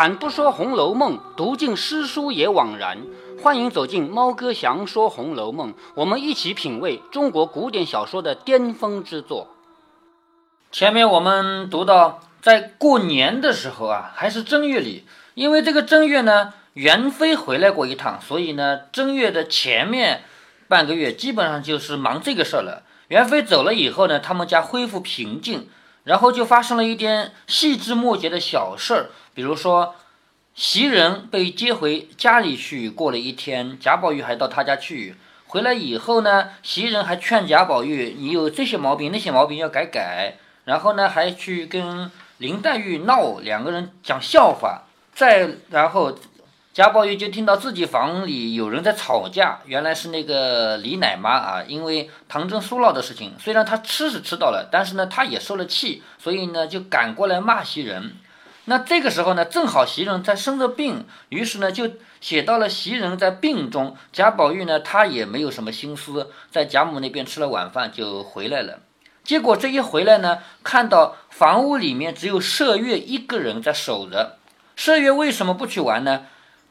开坛不说《红楼梦》，读尽诗书也枉然。欢迎走进猫哥祥说《红楼梦》，我们一起品味中国古典小说的巅峰之作。前面我们读到，在过年的时候啊，还是正月里，因为这个正月呢，元妃回来过一趟，所以呢，正月的前面半个月基本上就是忙这个事儿了。元妃走了以后呢，他们家恢复平静。然后就发生了一点细枝末节的小事儿，比如说袭人被接回家里去过了一天，贾宝玉还到他家去。回来以后呢，袭人还劝贾宝玉：“你有这些毛病，那些毛病要改改。”然后呢，还去跟林黛玉闹，两个人讲笑话。再然后。贾宝玉就听到自己房里有人在吵架，原来是那个李奶妈啊，因为唐僧苏老的事情，虽然他吃是吃到了，但是呢，他也受了气，所以呢，就赶过来骂袭人。那这个时候呢，正好袭人在生着病，于是呢，就写到了袭人在病中。贾宝玉呢，他也没有什么心思，在贾母那边吃了晚饭就回来了。结果这一回来呢，看到房屋里面只有麝月一个人在守着。麝月为什么不去玩呢？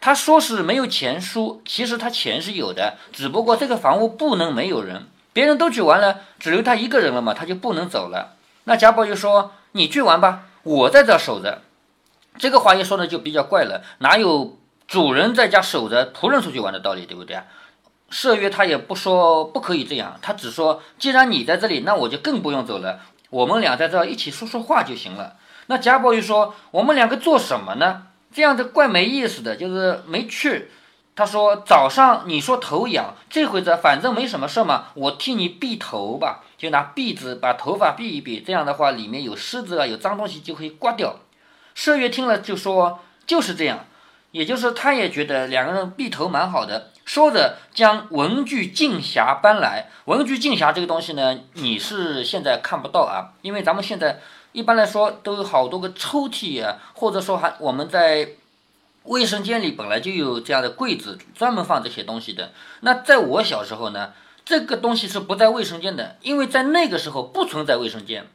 他说是没有钱输，其实他钱是有的，只不过这个房屋不能没有人，别人都去玩了，只留他一个人了嘛，他就不能走了。那贾宝玉说：“你去玩吧，我在这守着。”这个话一说呢，就比较怪了，哪有主人在家守着，仆人出去玩的道理，对不对啊？麝月他也不说不可以这样，他只说：“既然你在这里，那我就更不用走了，我们俩在这一起说说话就行了。”那贾宝玉说：“我们两个做什么呢？”这样子怪没意思的，就是没趣。他说早上你说头痒，这回子反正没什么事嘛，我替你避头吧，就拿篦子把头发避一避。这样的话，里面有虱子啊，有脏东西就可以刮掉。麝月听了就说就是这样，也就是他也觉得两个人避头蛮好的。说着将文具镜匣搬来，文具镜匣这个东西呢，你是现在看不到啊，因为咱们现在。一般来说都有好多个抽屉啊，或者说还我们在卫生间里本来就有这样的柜子，专门放这些东西的。那在我小时候呢，这个东西是不在卫生间的，因为在那个时候不存在卫生间。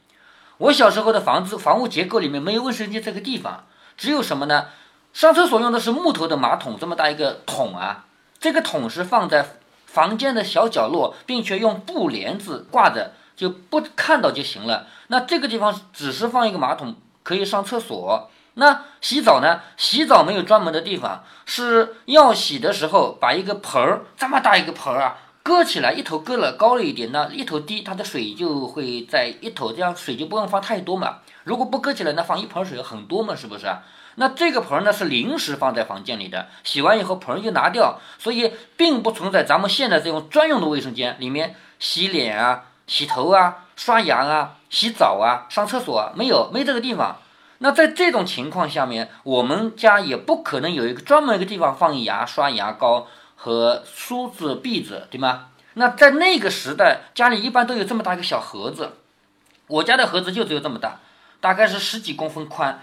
我小时候的房子房屋结构里面没有卫生间这个地方，只有什么呢？上厕所用的是木头的马桶，这么大一个桶啊，这个桶是放在房间的小角落，并且用布帘子挂着。就不看到就行了。那这个地方只是放一个马桶，可以上厕所。那洗澡呢？洗澡没有专门的地方，是要洗的时候把一个盆儿这么大一个盆儿啊，搁起来，一头搁了高了一点，那一头低，它的水就会在一头，这样水就不用放太多嘛。如果不搁起来，那放一盆水很多嘛，是不是？那这个盆呢是临时放在房间里的，洗完以后盆就拿掉，所以并不存在咱们现在这种专用的卫生间里面洗脸啊。洗头啊，刷牙啊，洗澡啊，上厕所啊，没有，没这个地方。那在这种情况下面，我们家也不可能有一个专门一个地方放牙刷、牙膏和梳子、篦子，对吗？那在那个时代，家里一般都有这么大一个小盒子。我家的盒子就只有这么大，大概是十几公分宽，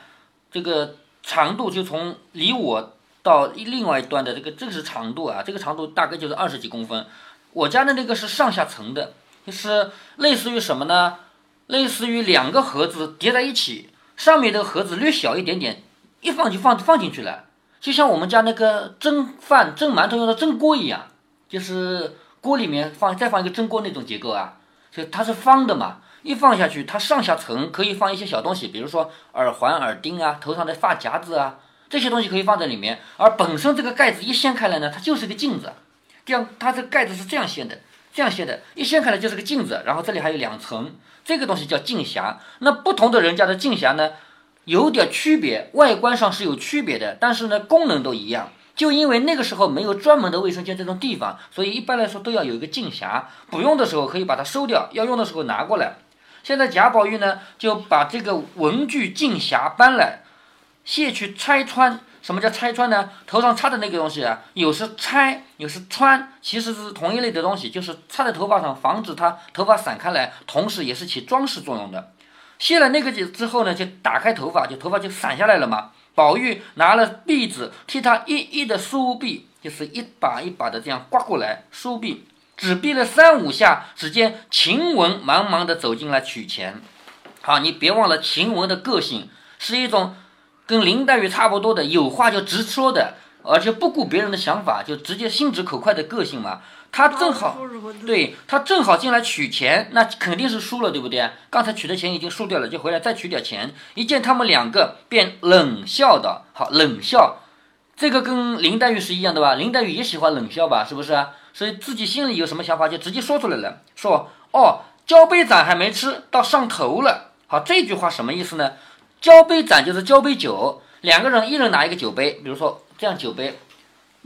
这个长度就从离我到另外一端的这个，这个是长度啊，这个长度大概就是二十几公分。我家的那个是上下层的。是类似于什么呢？类似于两个盒子叠在一起，上面的盒子略小一点点，一放就放放进去了，就像我们家那个蒸饭、蒸馒头用的蒸锅一样，就是锅里面放再放一个蒸锅那种结构啊，就它是方的嘛，一放下去，它上下层可以放一些小东西，比如说耳环、耳钉啊，头上的发夹子啊，这些东西可以放在里面。而本身这个盖子一掀开来呢，它就是个镜子，这样它这个盖子是这样掀的。这样写的，一掀开来就是个镜子，然后这里还有两层，这个东西叫镜匣。那不同的人家的镜匣呢，有点区别，外观上是有区别的，但是呢，功能都一样。就因为那个时候没有专门的卫生间这种地方，所以一般来说都要有一个镜匣，不用的时候可以把它收掉，要用的时候拿过来。现在贾宝玉呢，就把这个文具镜匣搬来，卸去拆穿。什么叫拆穿呢？头上插的那个东西啊，有时拆，有时穿，其实是同一类的东西，就是插在头发上，防止它头发散开来，同时也是起装饰作用的。卸了那个之后呢，就打开头发，就头发就散下来了嘛。宝玉拿了篦子替他一一的梳篦，就是一把一把的这样刮过来梳篦，只篦了三五下，只见晴雯忙忙的走进来取钱。好，你别忘了晴雯的个性是一种。跟林黛玉差不多的，有话就直说的，而且不顾别人的想法，就直接心直口快的个性嘛。他正好，对他正好进来取钱，那肯定是输了，对不对？刚才取的钱已经输掉了，就回来再取点钱。一见他们两个，便冷笑道：“好，冷笑，这个跟林黛玉是一样的吧？林黛玉也喜欢冷笑吧？是不是？所以自己心里有什么想法，就直接说出来了，说：哦，交杯盏还没吃到上头了。好，这句话什么意思呢？交杯盏就是交杯酒，两个人一人拿一个酒杯，比如说这样酒杯，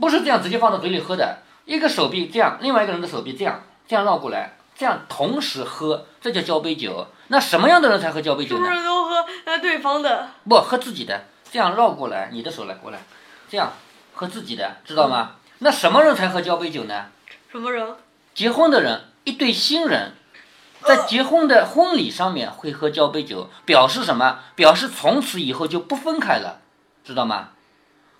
不是这样直接放到嘴里喝的。”一个手臂这样，另外一个人的手臂这样，这样绕过来，这样同时喝，这叫交杯酒。那什么样的人才喝交杯酒呢？是不是都喝呃对方的？不喝自己的，这样绕过来，你的手来过来，这样喝自己的，知道吗？那什么人才喝交杯酒呢？什么人？结婚的人，一对新人，在结婚的婚礼上面会喝交杯酒，表示什么？表示从此以后就不分开了，知道吗？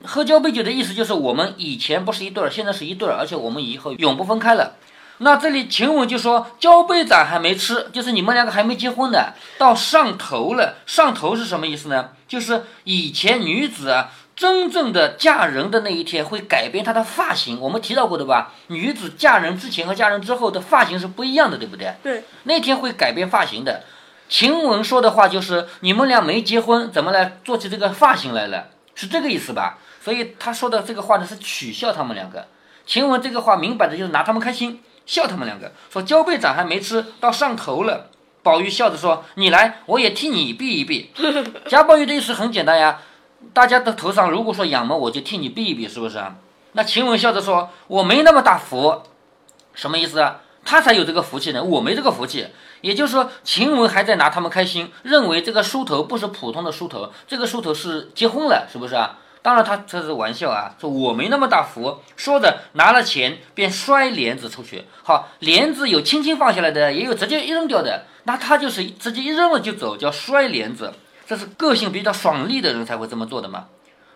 喝交杯酒的意思就是我们以前不是一对儿，现在是一对儿，而且我们以后永不分开了。那这里晴雯就说交杯盏还没吃，就是你们两个还没结婚的，到上头了。上头是什么意思呢？就是以前女子啊，真正的嫁人的那一天会改变她的发型。我们提到过的吧？女子嫁人之前和嫁人之后的发型是不一样的，对不对？对。那天会改变发型的。晴雯说的话就是你们俩没结婚，怎么来做起这个发型来了？是这个意思吧？所以他说的这个话呢，是取笑他们两个。晴雯这个话明摆着就是拿他们开心，笑他们两个。说交杯盏还没吃到上头了，宝玉笑着说：“你来，我也替你避一避。” 贾宝玉的意思很简单呀，大家的头上如果说痒嘛，我就替你避一避，是不是？那晴雯笑着说：“我没那么大福，什么意思啊？他才有这个福气呢，我没这个福气。也就是说，晴雯还在拿他们开心，认为这个梳头不是普通的梳头，这个梳头是结婚了，是不是啊？”当然，他这是玩笑啊，说我没那么大福。说着，拿了钱便摔帘子出去。好，帘子有轻轻放下来的，也有直接一扔掉的。那他就是直接一扔了就走，叫摔帘子。这是个性比较爽利的人才会这么做的嘛。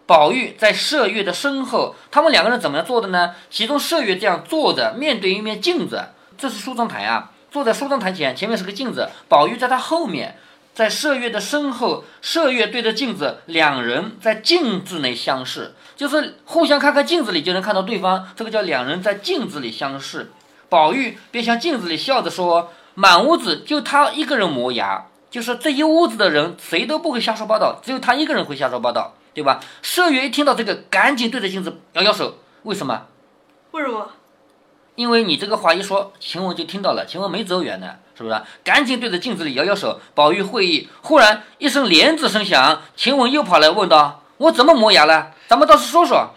宝玉在麝月的身后，他们两个人怎么样做的呢？其中麝月这样坐着，面对一面镜子，这是梳妆台啊，坐在梳妆台前，前面是个镜子，宝玉在他后面。在麝月的身后，麝月对着镜子，两人在镜子内相视，就是互相看看镜子里就能看到对方，这个叫两人在镜子里相视。宝玉便向镜子里笑着说：“满屋子就他一个人磨牙，就是这一屋子的人谁都不会瞎说八道，只有他一个人会瞎说八道，对吧？”社员一听到这个，赶紧对着镜子摇摇手，为什么？为什么？因为你这个话一说，晴雯就听到了，晴雯没走远呢。是不是？赶紧对着镜子里摇摇手。宝玉会意，忽然一声帘子声响，晴雯又跑来问道：“我怎么磨牙了？咱们倒是说说。”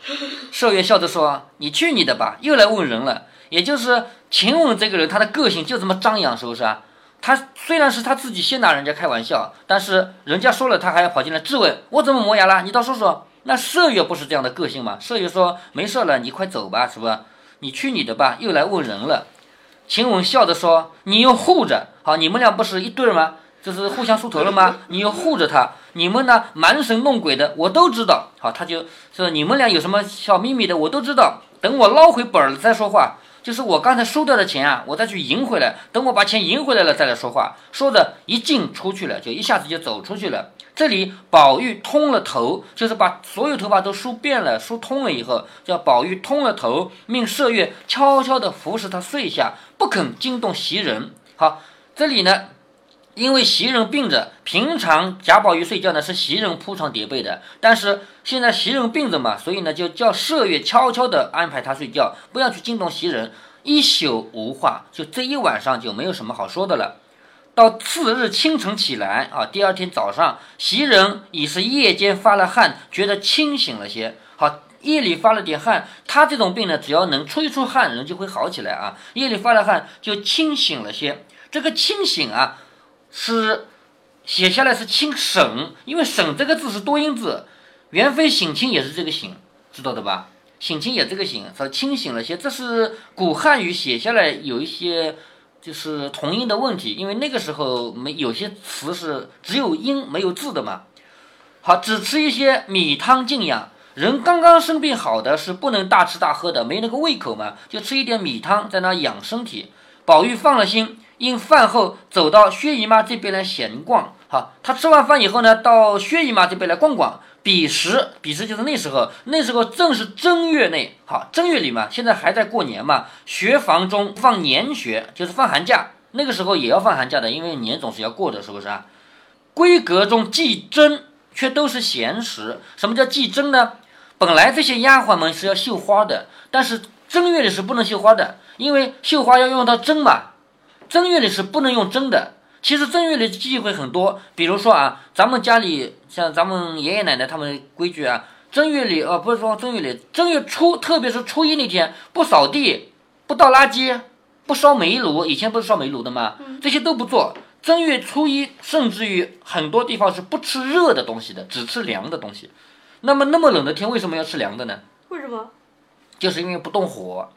社员笑着说：“你去你的吧，又来问人了。”也就是晴雯这个人，她的个性就这么张扬，是不是啊？他虽然是他自己先拿人家开玩笑，但是人家说了，他还要跑进来质问：“我怎么磨牙了？你倒说说。”那麝月不是这样的个性吗？麝月说：“没事了，你快走吧，是吧？你去你的吧，又来问人了。”晴雯笑着说：“你又护着，好，你们俩不是一对吗？这是互相梳头了吗？你又护着他，你们呢瞒神弄鬼的，我都知道。好，他就说你们俩有什么小秘密的，我都知道。等我捞回本儿了再说话。”就是我刚才输掉的钱啊，我再去赢回来。等我把钱赢回来了再来说话。说着一进出去了，就一下子就走出去了。这里宝玉通了头，就是把所有头发都梳遍了、梳通了以后，叫宝玉通了头，命麝月悄悄地服侍他睡下，不肯惊动袭人。好，这里呢。因为袭人病着，平常贾宝玉睡觉呢是袭人铺床叠被的，但是现在袭人病着嘛，所以呢就叫麝月悄悄地安排他睡觉，不要去惊动袭人。一宿无话，就这一晚上就没有什么好说的了。到次日清晨起来啊，第二天早上，袭人已是夜间发了汗，觉得清醒了些。好，夜里发了点汗，他这种病呢，只要能出一出汗，人就会好起来啊。夜里发了汗就清醒了些，这个清醒啊。是写下来是清省，因为省这个字是多音字，元妃醒清也是这个省，知道的吧？省清也这个省，说清醒了些，这是古汉语写下来有一些就是同音的问题，因为那个时候没有些词是只有音没有字的嘛。好，只吃一些米汤静养。人刚刚生病好的是不能大吃大喝的，没那个胃口嘛，就吃一点米汤在那养身体。宝玉放了心。因饭后走到薛姨妈这边来闲逛，好，他吃完饭以后呢，到薛姨妈这边来逛逛，彼时，彼时就是那时候，那时候正是正月内，好，正月里嘛，现在还在过年嘛，学房中放年学，就是放寒假，那个时候也要放寒假的，因为年总是要过的，是不是啊？闺阁中既珍，却都是闲时。什么叫既珍呢？本来这些丫鬟们是要绣花的，但是正月里是不能绣花的，因为绣花要用到针嘛，正月里是不能用蒸的。其实正月里忌讳很多，比如说啊，咱们家里像咱们爷爷奶奶他们规矩啊，正月里呃不是说正月里，正月初，特别是初一那天，不扫地，不倒垃圾，不烧煤炉，以前不是烧煤炉的吗？这些都不做。正月初一，甚至于很多地方是不吃热的东西的，只吃凉的东西。那么那么冷的天，为什么要吃凉的呢？为什么？就是因为不动火，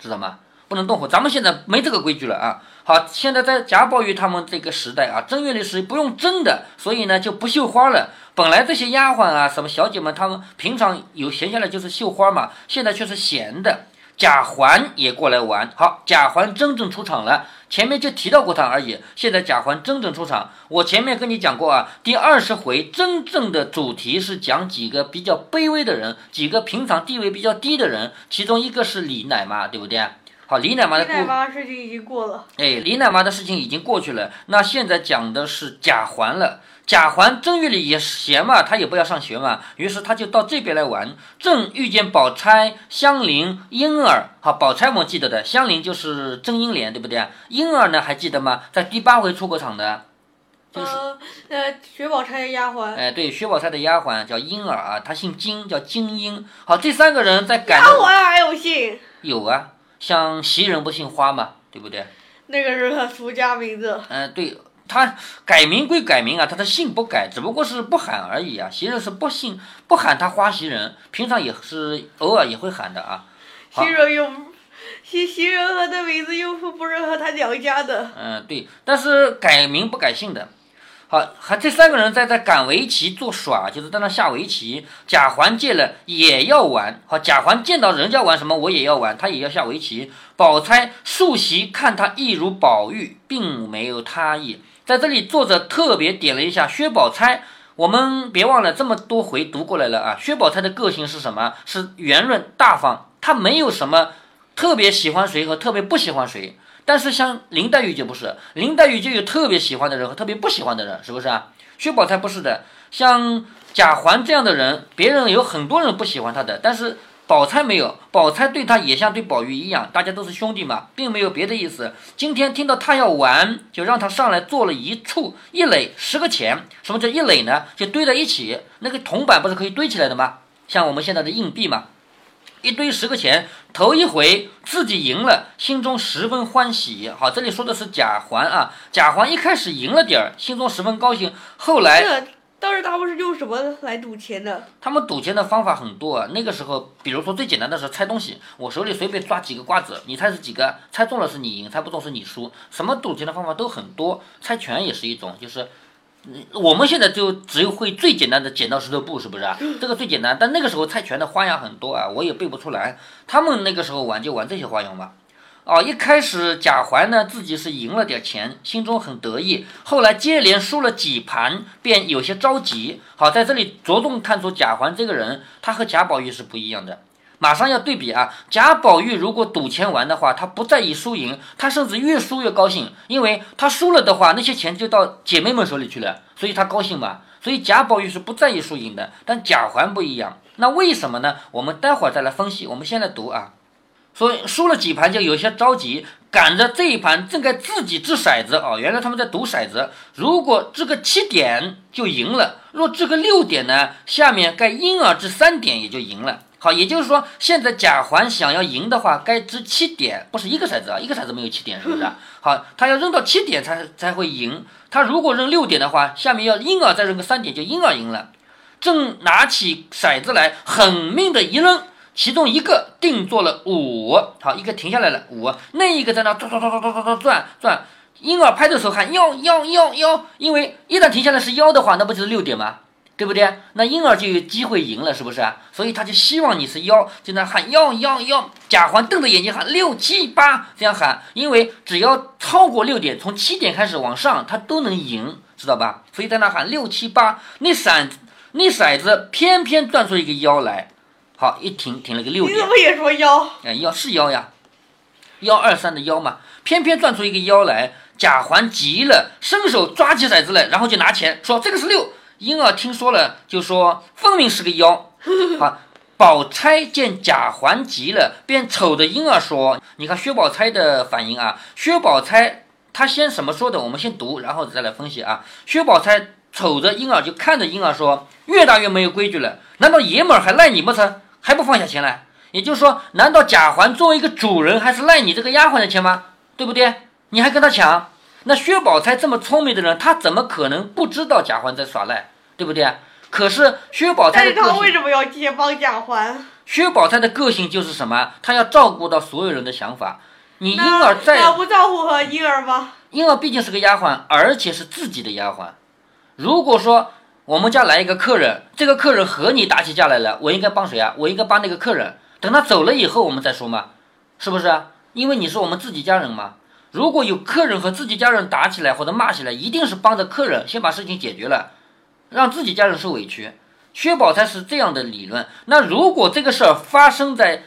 知道吗？不能动火。咱们现在没这个规矩了啊。好，现在在贾宝玉他们这个时代啊，正月里是不用蒸的，所以呢就不绣花了。本来这些丫鬟啊，什么小姐们，她们平常有闲下来就是绣花嘛，现在却是闲的。贾环也过来玩，好，贾环真正出场了。前面就提到过他而已，现在贾环真正出场。我前面跟你讲过啊，第二十回真正的主题是讲几个比较卑微的人，几个平常地位比较低的人，其中一个是李奶妈，对不对？好，李奶妈的李奶妈事情已经过了。哎，李奶妈的事情已经过去了。那现在讲的是贾环了。贾环正月里也闲嘛，他也不要上学嘛，于是他就到这边来玩。正遇见宝钗、香菱、莺儿。好，宝钗我记得的，香菱就是甄英莲，对不对？莺儿呢，还记得吗？在第八回出过场的，就是呃，薛宝钗的丫鬟。哎，对，薛宝钗的丫鬟叫莺儿啊，她姓金，叫金英。好，这三个人在赶。丫鬟还有姓？有啊。像袭人不姓花嘛，对不对？那个是他俗家名字。嗯，对他改名归改名啊，他的姓不改，只不过是不喊而已啊。袭人是不姓不喊他花袭人，平常也是偶尔也会喊的啊。袭人又袭袭人和的名字又不是和他娘家的。嗯，对，但是改名不改姓的。好，还这三个人在在赶围棋做耍，就是在那下围棋。贾环见了也要玩。好，贾环见到人家玩什么，我也要玩，他也要下围棋。宝钗竖席看他一如宝玉，并没有他意。在这里，作者特别点了一下薛宝钗。我们别忘了，这么多回读过来了啊。薛宝钗的个性是什么？是圆润大方，她没有什么特别喜欢谁和特别不喜欢谁。但是像林黛玉就不是，林黛玉就有特别喜欢的人和特别不喜欢的人，是不是啊？薛宝钗不是的，像贾环这样的人，别人有很多人不喜欢他的，但是宝钗没有，宝钗对他也像对宝玉一样，大家都是兄弟嘛，并没有别的意思。今天听到他要玩，就让他上来做了一处，一垒十个钱。什么叫一垒呢？就堆在一起，那个铜板不是可以堆起来的吗？像我们现在的硬币嘛。一堆十个钱，头一回自己赢了，心中十分欢喜。好，这里说的是贾环啊，贾环一开始赢了点儿，心中十分高兴。后来，当时他们是用什么来赌钱的？他们赌钱的方法很多啊。那个时候，比如说最简单的是猜东西，我手里随便抓几个瓜子，你猜是几个？猜中了是你赢，猜不中是你输。什么赌钱的方法都很多，猜拳也是一种，就是。我们现在就只有会最简单的剪刀石头布，是不是啊？这个最简单，但那个时候猜拳的花样很多啊，我也背不出来。他们那个时候玩就玩这些花样吧。哦，一开始贾环呢自己是赢了点钱，心中很得意。后来接连输了几盘，便有些着急。好，在这里着重看出贾环这个人，他和贾宝玉是不一样的。马上要对比啊！贾宝玉如果赌钱玩的话，他不在意输赢，他甚至越输越高兴，因为他输了的话，那些钱就到姐妹们手里去了，所以他高兴嘛。所以贾宝玉是不在意输赢的，但贾环不一样。那为什么呢？我们待会儿再来分析。我们先来读啊，所以输了几盘就有些着急，赶着这一盘正该自己掷骰子哦。原来他们在赌骰子，如果掷个七点就赢了，若掷个六点呢，下面该婴儿掷三点也就赢了。好，也就是说，现在贾环想要赢的话，该掷七点，不是一个骰子啊，一个骰子没有七点，是不是？好，他要扔到七点才才会赢。他如果扔六点的话，下面要婴儿再扔个三点，就婴儿赢了。正拿起骰子来狠命的一扔，其中一个定做了五，好，一个停下来了五，那一个在那转转转转转转转转，婴儿拍着手喊幺幺幺幺，因为一旦停下来是幺的话，那不就是六点吗？对不对？那婴儿就有机会赢了，是不是啊？所以他就希望你是幺，就那喊幺幺幺。贾环瞪着眼睛喊六七八，这样喊，因为只要超过六点，从七点开始往上，他都能赢，知道吧？所以在那喊六七八。那骰那骰子偏偏转出一个幺来，好一停停了个六点你怎，么也说幺？哎，幺是幺呀，幺二三的幺嘛，偏偏转出一个幺来，贾环急了，伸手抓起骰子来，然后就拿钱说这个是六。婴儿听说了，就说分明是个妖 啊，宝钗见贾环急了，便瞅着婴儿说：“你看薛宝钗的反应啊，薛宝钗她先什么说的？我们先读，然后再来分析啊。薛宝钗瞅着婴儿，就看着婴儿说：越大越没有规矩了，难道爷们儿还赖你不成？还不放下钱来？也就是说，难道贾环作为一个主人，还是赖你这个丫鬟的钱吗？对不对？你还跟他抢？那薛宝钗这么聪明的人，她怎么可能不知道贾环在耍赖？对不对？可是薛宝钗但是他的个性，为什么要揭帮贾环？薛宝钗的个性就是什么？她要照顾到所有人的想法。你婴儿在那不照顾和婴儿吗？婴儿毕竟是个丫鬟，而且是自己的丫鬟。如果说我们家来一个客人，这个客人和你打起架来了，我应该帮谁啊？我应该帮那个客人。等他走了以后，我们再说嘛，是不是啊？因为你是我们自己家人嘛。如果有客人和自己家人打起来或者骂起来，一定是帮着客人先把事情解决了，让自己家人受委屈。薛宝钗是这样的理论。那如果这个事儿发生在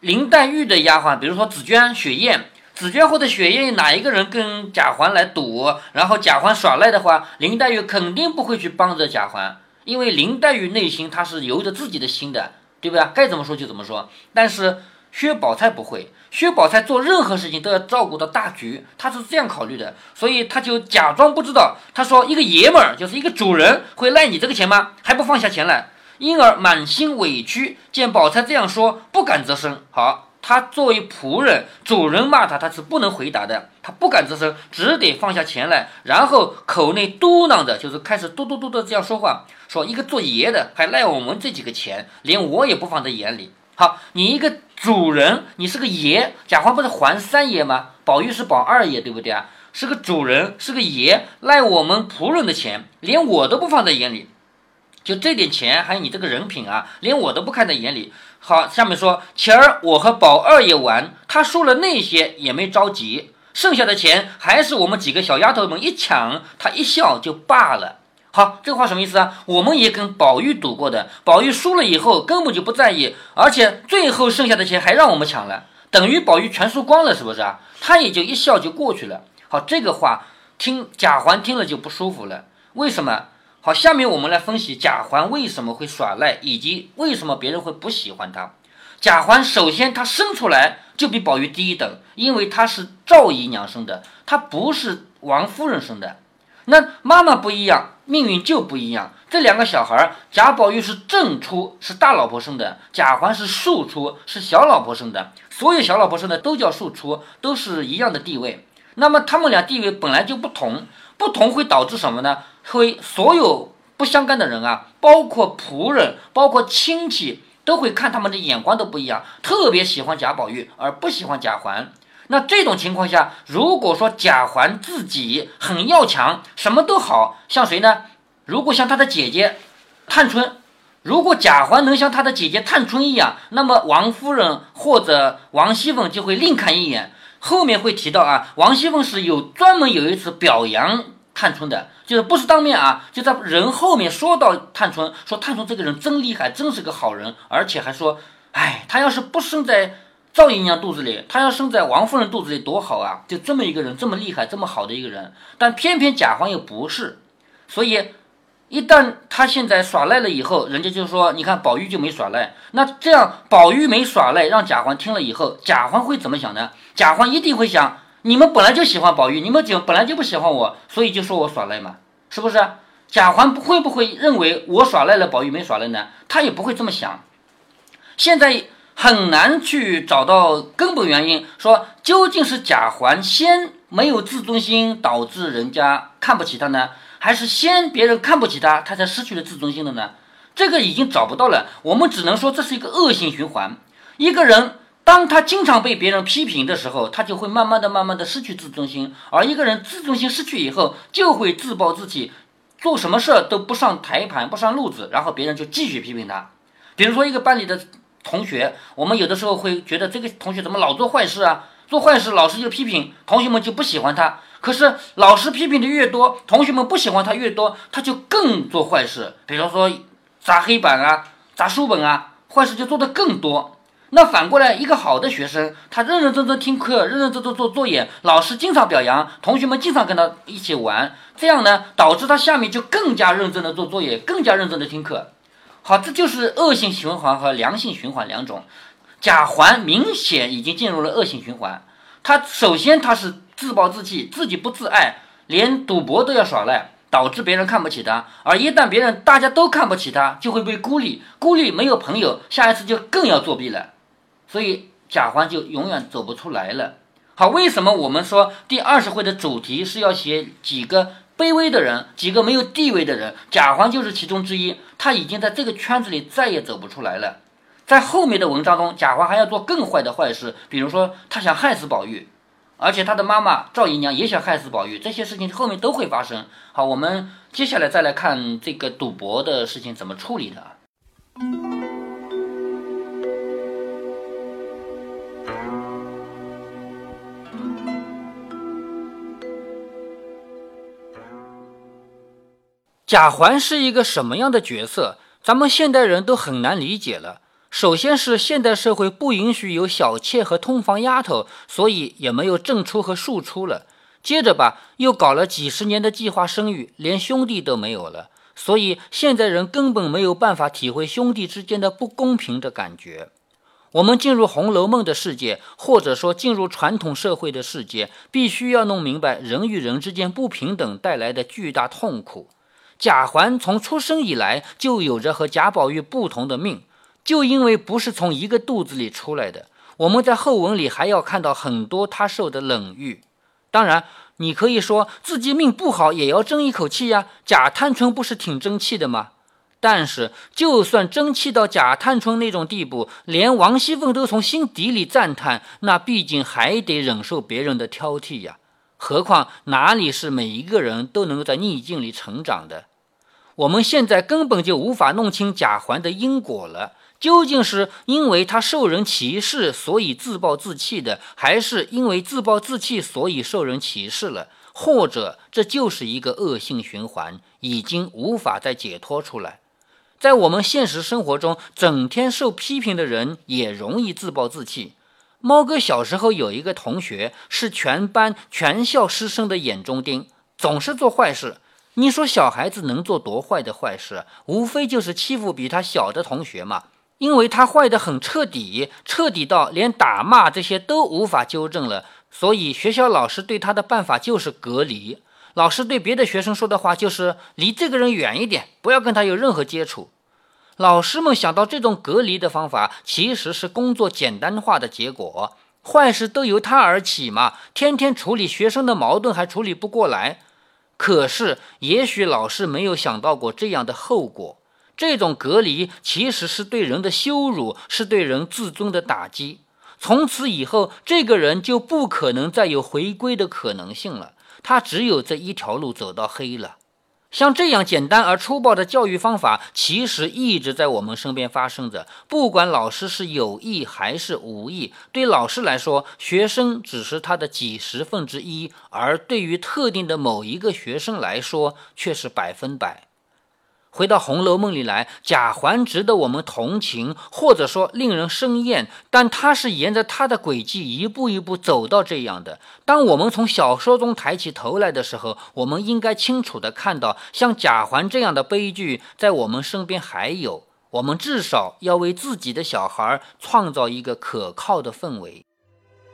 林黛玉的丫鬟，比如说紫娟、雪雁，紫娟或者雪雁哪一个人跟贾环来赌，然后贾环耍赖的话，林黛玉肯定不会去帮着贾环，因为林黛玉内心她是由着自己的心的，对不对？该怎么说就怎么说。但是薛宝钗不会，薛宝钗做任何事情都要照顾到大局，她是这样考虑的，所以她就假装不知道。她说：“一个爷们儿就是一个主人，会赖你这个钱吗？还不放下钱来？”因而满心委屈，见宝钗这样说，不敢吱声。好，他作为仆人，主人骂他，他是不能回答的，他不敢吱声，只得放下钱来，然后口内嘟囔着，就是开始嘟嘟嘟的这样说话，说一个做爷的还赖我们这几个钱，连我也不放在眼里。好，你一个主人，你是个爷，贾环不是还三爷吗？宝玉是宝二爷，对不对啊？是个主人，是个爷，赖我们仆人的钱，连我都不放在眼里。就这点钱，还有你这个人品啊，连我都不看在眼里。好，下面说，前儿我和宝二爷玩，他输了那些也没着急，剩下的钱还是我们几个小丫头们一抢，他一笑就罢了。好，这话什么意思啊？我们也跟宝玉赌过的，宝玉输了以后根本就不在意，而且最后剩下的钱还让我们抢了，等于宝玉全输光了，是不是啊？他也就一笑就过去了。好，这个话听贾环听了就不舒服了，为什么？好，下面我们来分析贾环为什么会耍赖，以及为什么别人会不喜欢他。贾环首先他生出来就比宝玉低一等，因为他是赵姨娘生的，他不是王夫人生的。那妈妈不一样，命运就不一样。这两个小孩儿，贾宝玉是正出，是大老婆生的；贾环是庶出，是小老婆生的。所有小老婆生的都叫庶出，都是一样的地位。那么他们俩地位本来就不同，不同会导致什么呢？会所有不相干的人啊，包括仆人，包括亲戚，都会看他们的眼光都不一样，特别喜欢贾宝玉，而不喜欢贾环。那这种情况下，如果说贾环自己很要强，什么都好像谁呢？如果像他的姐姐探春，如果贾环能像他的姐姐探春一样，那么王夫人或者王熙凤就会另看一眼。后面会提到啊，王熙凤是有专门有一次表扬探春的，就是不是当面啊，就在人后面说到探春，说探春这个人真厉害，真是个好人，而且还说，哎，她要是不生在赵姨娘肚子里，她要生在王夫人肚子里多好啊！就这么一个人，这么厉害，这么好的一个人，但偏偏贾环又不是，所以。一旦他现在耍赖了以后，人家就说：“你看宝玉就没耍赖。”那这样宝玉没耍赖，让贾环听了以后，贾环会怎么想呢？贾环一定会想：你们本来就喜欢宝玉，你们就本来就不喜欢我，所以就说我耍赖嘛，是不是？贾环不会不会认为我耍赖了，宝玉没耍赖呢？他也不会这么想。现在很难去找到根本原因，说究竟是贾环先没有自尊心，导致人家看不起他呢？还是先别人看不起他，他才失去了自尊心的呢？这个已经找不到了。我们只能说这是一个恶性循环。一个人当他经常被别人批评的时候，他就会慢慢的、慢慢的失去自尊心。而一个人自尊心失去以后，就会自暴自弃，做什么事儿都不上台盘、不上路子，然后别人就继续批评他。比如说一个班里的同学，我们有的时候会觉得这个同学怎么老做坏事啊？做坏事老师就批评，同学们就不喜欢他。可是老师批评的越多，同学们不喜欢他越多，他就更做坏事，比如说砸黑板啊、砸书本啊，坏事就做得更多。那反过来，一个好的学生，他认认真真听课，认认真真做作业，老师经常表扬，同学们经常跟他一起玩，这样呢，导致他下面就更加认真的做作业，更加认真的听课。好，这就是恶性循环和良性循环两种。甲环明显已经进入了恶性循环。他首先他是自暴自弃，自己不自爱，连赌博都要耍赖，导致别人看不起他。而一旦别人大家都看不起他，就会被孤立，孤立没有朋友，下一次就更要作弊了。所以甲环就永远走不出来了。好，为什么我们说第二十回的主题是要写几个卑微的人，几个没有地位的人？贾环就是其中之一，他已经在这个圈子里再也走不出来了。在后面的文章中，贾环还要做更坏的坏事，比如说他想害死宝玉，而且他的妈妈赵姨娘也想害死宝玉，这些事情后面都会发生。好，我们接下来再来看这个赌博的事情怎么处理的。贾环是一个什么样的角色？咱们现代人都很难理解了。首先是现代社会不允许有小妾和通房丫头，所以也没有正出和庶出了。接着吧，又搞了几十年的计划生育，连兄弟都没有了，所以现在人根本没有办法体会兄弟之间的不公平的感觉。我们进入《红楼梦》的世界，或者说进入传统社会的世界，必须要弄明白人与人之间不平等带来的巨大痛苦。贾环从出生以来就有着和贾宝玉不同的命，就因为不是从一个肚子里出来的。我们在后文里还要看到很多他受的冷遇。当然，你可以说自己命不好也要争一口气呀。贾探春不是挺争气的吗？但是，就算争气到贾探春那种地步，连王熙凤都从心底里赞叹，那毕竟还得忍受别人的挑剔呀。何况哪里是每一个人都能够在逆境里成长的？我们现在根本就无法弄清贾环的因果了，究竟是因为他受人歧视，所以自暴自弃的，还是因为自暴自弃，所以受人歧视了？或者这就是一个恶性循环，已经无法再解脱出来？在我们现实生活中，整天受批评的人也容易自暴自弃。猫哥小时候有一个同学，是全班全校师生的眼中钉，总是做坏事。你说小孩子能做多坏的坏事？无非就是欺负比他小的同学嘛。因为他坏得很彻底，彻底到连打骂这些都无法纠正了，所以学校老师对他的办法就是隔离。老师对别的学生说的话就是离这个人远一点，不要跟他有任何接触。老师们想到这种隔离的方法，其实是工作简单化的结果。坏事都由他而起嘛，天天处理学生的矛盾还处理不过来。可是，也许老师没有想到过这样的后果。这种隔离其实是对人的羞辱，是对人自尊的打击。从此以后，这个人就不可能再有回归的可能性了。他只有这一条路走到黑了。像这样简单而粗暴的教育方法，其实一直在我们身边发生着。不管老师是有意还是无意，对老师来说，学生只是他的几十分之一；而对于特定的某一个学生来说，却是百分百。回到《红楼梦》里来，贾环值得我们同情，或者说令人生厌，但他是沿着他的轨迹一步一步走到这样的。当我们从小说中抬起头来的时候，我们应该清楚地看到，像贾环这样的悲剧在我们身边还有。我们至少要为自己的小孩创造一个可靠的氛围。